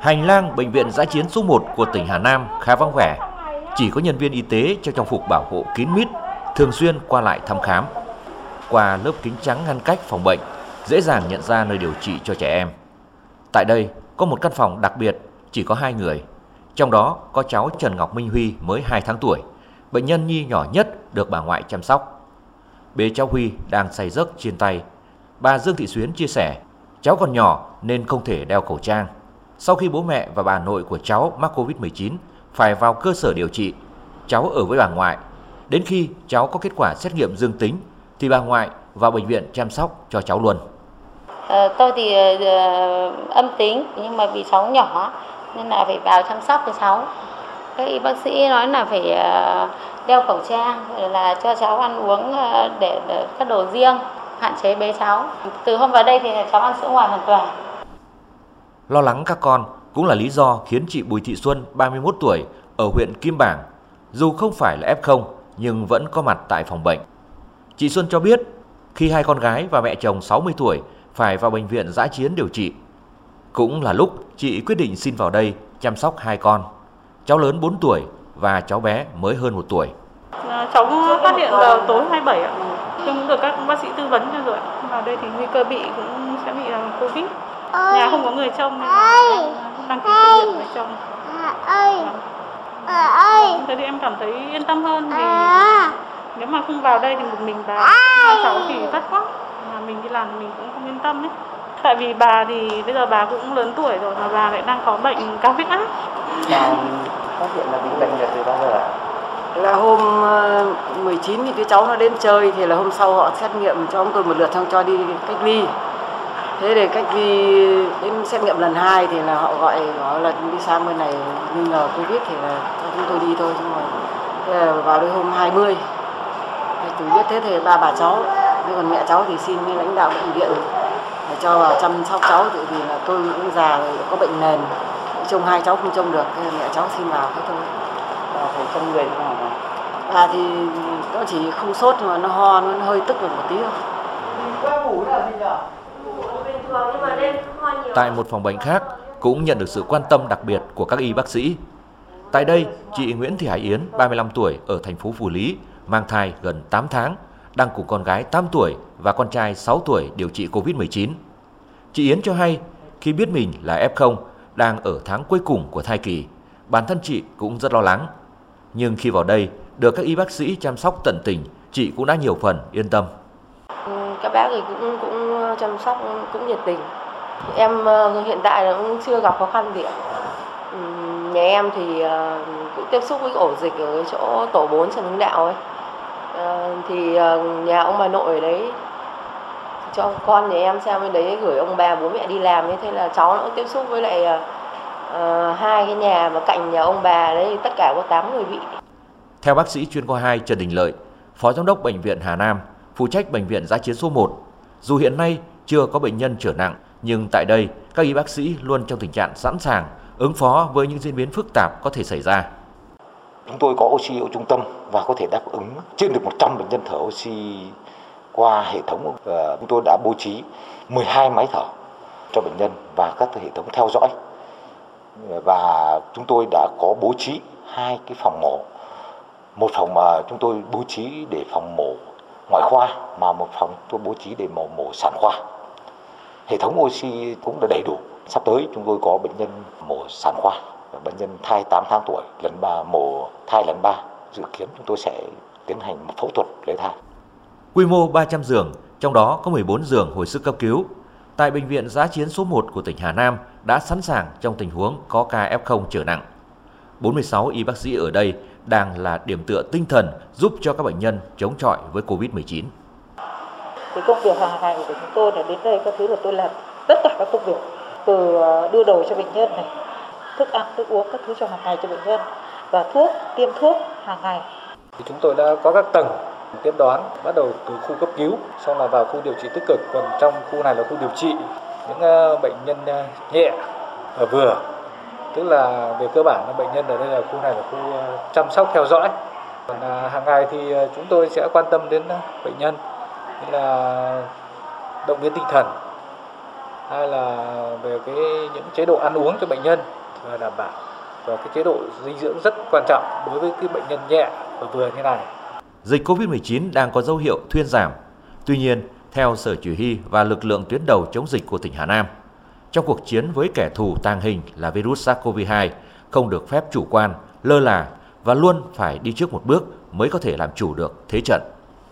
Hành lang bệnh viện giã chiến số 1 của tỉnh Hà Nam khá vắng vẻ, chỉ có nhân viên y tế cho trang phục bảo hộ kín mít, thường xuyên qua lại thăm khám. Qua lớp kính trắng ngăn cách phòng bệnh, dễ dàng nhận ra nơi điều trị cho trẻ em. Tại đây có một căn phòng đặc biệt chỉ có hai người, trong đó có cháu Trần Ngọc Minh Huy mới 2 tháng tuổi, bệnh nhân nhi nhỏ nhất được bà ngoại chăm sóc. Bế cháu Huy đang say giấc trên tay. Bà Dương Thị Xuyến chia sẻ, cháu còn nhỏ nên không thể đeo khẩu trang. Sau khi bố mẹ và bà nội của cháu mắc Covid-19 phải vào cơ sở điều trị, cháu ở với bà ngoại. Đến khi cháu có kết quả xét nghiệm dương tính thì bà ngoại vào bệnh viện chăm sóc cho cháu luôn. À, tôi thì uh, âm tính nhưng mà vì cháu nhỏ nên là phải vào chăm sóc cho cháu. Các y bác sĩ nói là phải uh, đeo khẩu trang là cho cháu ăn uống uh, để, để các đồ riêng hạn chế bế cháu. Từ hôm vào đây thì cháu ăn sữa ngoài hoàn toàn. Lo lắng các con cũng là lý do khiến chị Bùi Thị Xuân, 31 tuổi, ở huyện Kim Bảng, dù không phải là F0 nhưng vẫn có mặt tại phòng bệnh. Chị Xuân cho biết, khi hai con gái và mẹ chồng 60 tuổi phải vào bệnh viện giã chiến điều trị, cũng là lúc chị quyết định xin vào đây chăm sóc hai con. Cháu lớn 4 tuổi và cháu bé mới hơn 1 tuổi. Cháu phát hiện vào tối 27 ạ. Nhưng được các bác sĩ tư vấn cho rồi. Vào đây thì nguy cơ bị cũng sẽ bị à, Covid nhà không có người trông nên là đăng ký tự nguyện người trông. Ơi. Ơi. Thế thì em cảm thấy yên tâm hơn vì nếu mà không vào đây thì một mình bà cháu thì vất quá. Mà mình đi làm mình cũng không yên tâm ấy. Tại vì bà thì bây giờ bà cũng lớn tuổi rồi mà bà lại đang có bệnh cao huyết áp. Phát hiện là bị bệnh là từ bao giờ ạ? là hôm 19 thì đứa cháu nó đến chơi thì là hôm sau họ xét nghiệm cho chúng tôi một lượt xong cho đi cách ly thế để cách ly đến xét nghiệm lần hai thì là họ gọi gọi là đi sang bên này nghi ngờ covid thì là cho chúng tôi đi thôi nhưng mà thế là vào đây hôm 20 tôi biết thế thì ba bà cháu thế còn mẹ cháu thì xin với lãnh đạo bệnh viện để cho vào chăm sóc cháu tự vì là tôi cũng già rồi có bệnh nền. Trông hai cháu không trông được thế là mẹ cháu xin vào thế thôi. À, phải trông người thế nào mà à thì nó chỉ không sốt mà nó ho nó hơi tức được một tí thôi Tại một phòng bệnh khác cũng nhận được sự quan tâm đặc biệt của các y bác sĩ. Tại đây, chị Nguyễn Thị Hải Yến, 35 tuổi ở thành phố Phú Lý, mang thai gần 8 tháng, đang cùng con gái 8 tuổi và con trai 6 tuổi điều trị Covid-19. Chị Yến cho hay, khi biết mình là F0, đang ở tháng cuối cùng của thai kỳ, bản thân chị cũng rất lo lắng. Nhưng khi vào đây, được các y bác sĩ chăm sóc tận tình, chị cũng đã nhiều phần yên tâm. Ừ, các bác thì cũng cũng chăm sóc cũng nhiệt tình. Em ờ, hiện tại là cũng chưa gặp khó khăn gì ạ. Nhà em thì ờ, cũng tiếp xúc với ổ dịch ở chỗ tổ 4 Trần Hưng Đạo ấy. Ờ, thì nhà ông bà nội ở đấy cho con nhà em sang bên đấy gửi ông bà bố mẹ đi làm ấy thế là cháu nó cũng tiếp xúc với lại uh, hai cái nhà mà cạnh nhà ông bà đấy tất cả có 8 người bị. Theo bác sĩ chuyên khoa 2 Trần Đình Lợi, Phó Giám đốc Bệnh viện Hà Nam, phụ trách Bệnh viện Giã chiến số 1, dù hiện nay chưa có bệnh nhân trở nặng, nhưng tại đây các y bác sĩ luôn trong tình trạng sẵn sàng ứng phó với những diễn biến phức tạp có thể xảy ra. Chúng tôi có oxy ở trung tâm và có thể đáp ứng trên được 100 bệnh nhân thở oxy qua hệ thống và chúng tôi đã bố trí 12 máy thở cho bệnh nhân và các hệ thống theo dõi. Và chúng tôi đã có bố trí hai cái phòng mổ. Một phòng mà chúng tôi bố trí để phòng mổ ngoại khoa mà một phòng tôi bố trí để mổ mổ sản khoa hệ thống oxy cũng đã đầy đủ sắp tới chúng tôi có bệnh nhân mổ sản khoa bệnh nhân thai 8 tháng tuổi lần ba mổ thai lần ba dự kiến chúng tôi sẽ tiến hành một phẫu thuật lấy thai Quy mô 300 giường, trong đó có 14 giường hồi sức cấp cứu. Tại bệnh viện giã chiến số 1 của tỉnh Hà Nam đã sẵn sàng trong tình huống có ca F0 trở nặng. 46 y bác sĩ ở đây đang là điểm tựa tinh thần giúp cho các bệnh nhân chống chọi với Covid-19 cái công việc hàng ngày của chúng tôi là đến đây các thứ là tôi làm tất cả các công việc từ ờ, đưa đồ cho bệnh nhân này, thức ăn, thức uống các thứ cho hàng ngày cho bệnh nhân và thuốc, tiêm thuốc hàng ngày. Thì chúng tôi đã có các tầng tiếp đón bắt đầu từ khu cấp cứu xong là vào khu điều trị tích cực. Còn trong khu này là khu điều trị những ờ, bệnh nhân ờ, nhẹ và vừa. Tức là về cơ bản là bệnh nhân ở đây là khu này là khu chăm sóc theo dõi. Còn hàng ngày thì chúng tôi sẽ quan tâm đến bệnh nhân như là động viên tinh thần hay là về cái những chế độ ăn uống cho bệnh nhân và đảm bảo và cái chế độ dinh dưỡng rất quan trọng đối với cái bệnh nhân nhẹ và vừa như này. Dịch Covid-19 đang có dấu hiệu thuyên giảm. Tuy nhiên, theo Sở Chỉ huy và lực lượng tuyến đầu chống dịch của tỉnh Hà Nam, trong cuộc chiến với kẻ thù tàng hình là virus SARS-CoV-2, không được phép chủ quan, lơ là và luôn phải đi trước một bước mới có thể làm chủ được thế trận.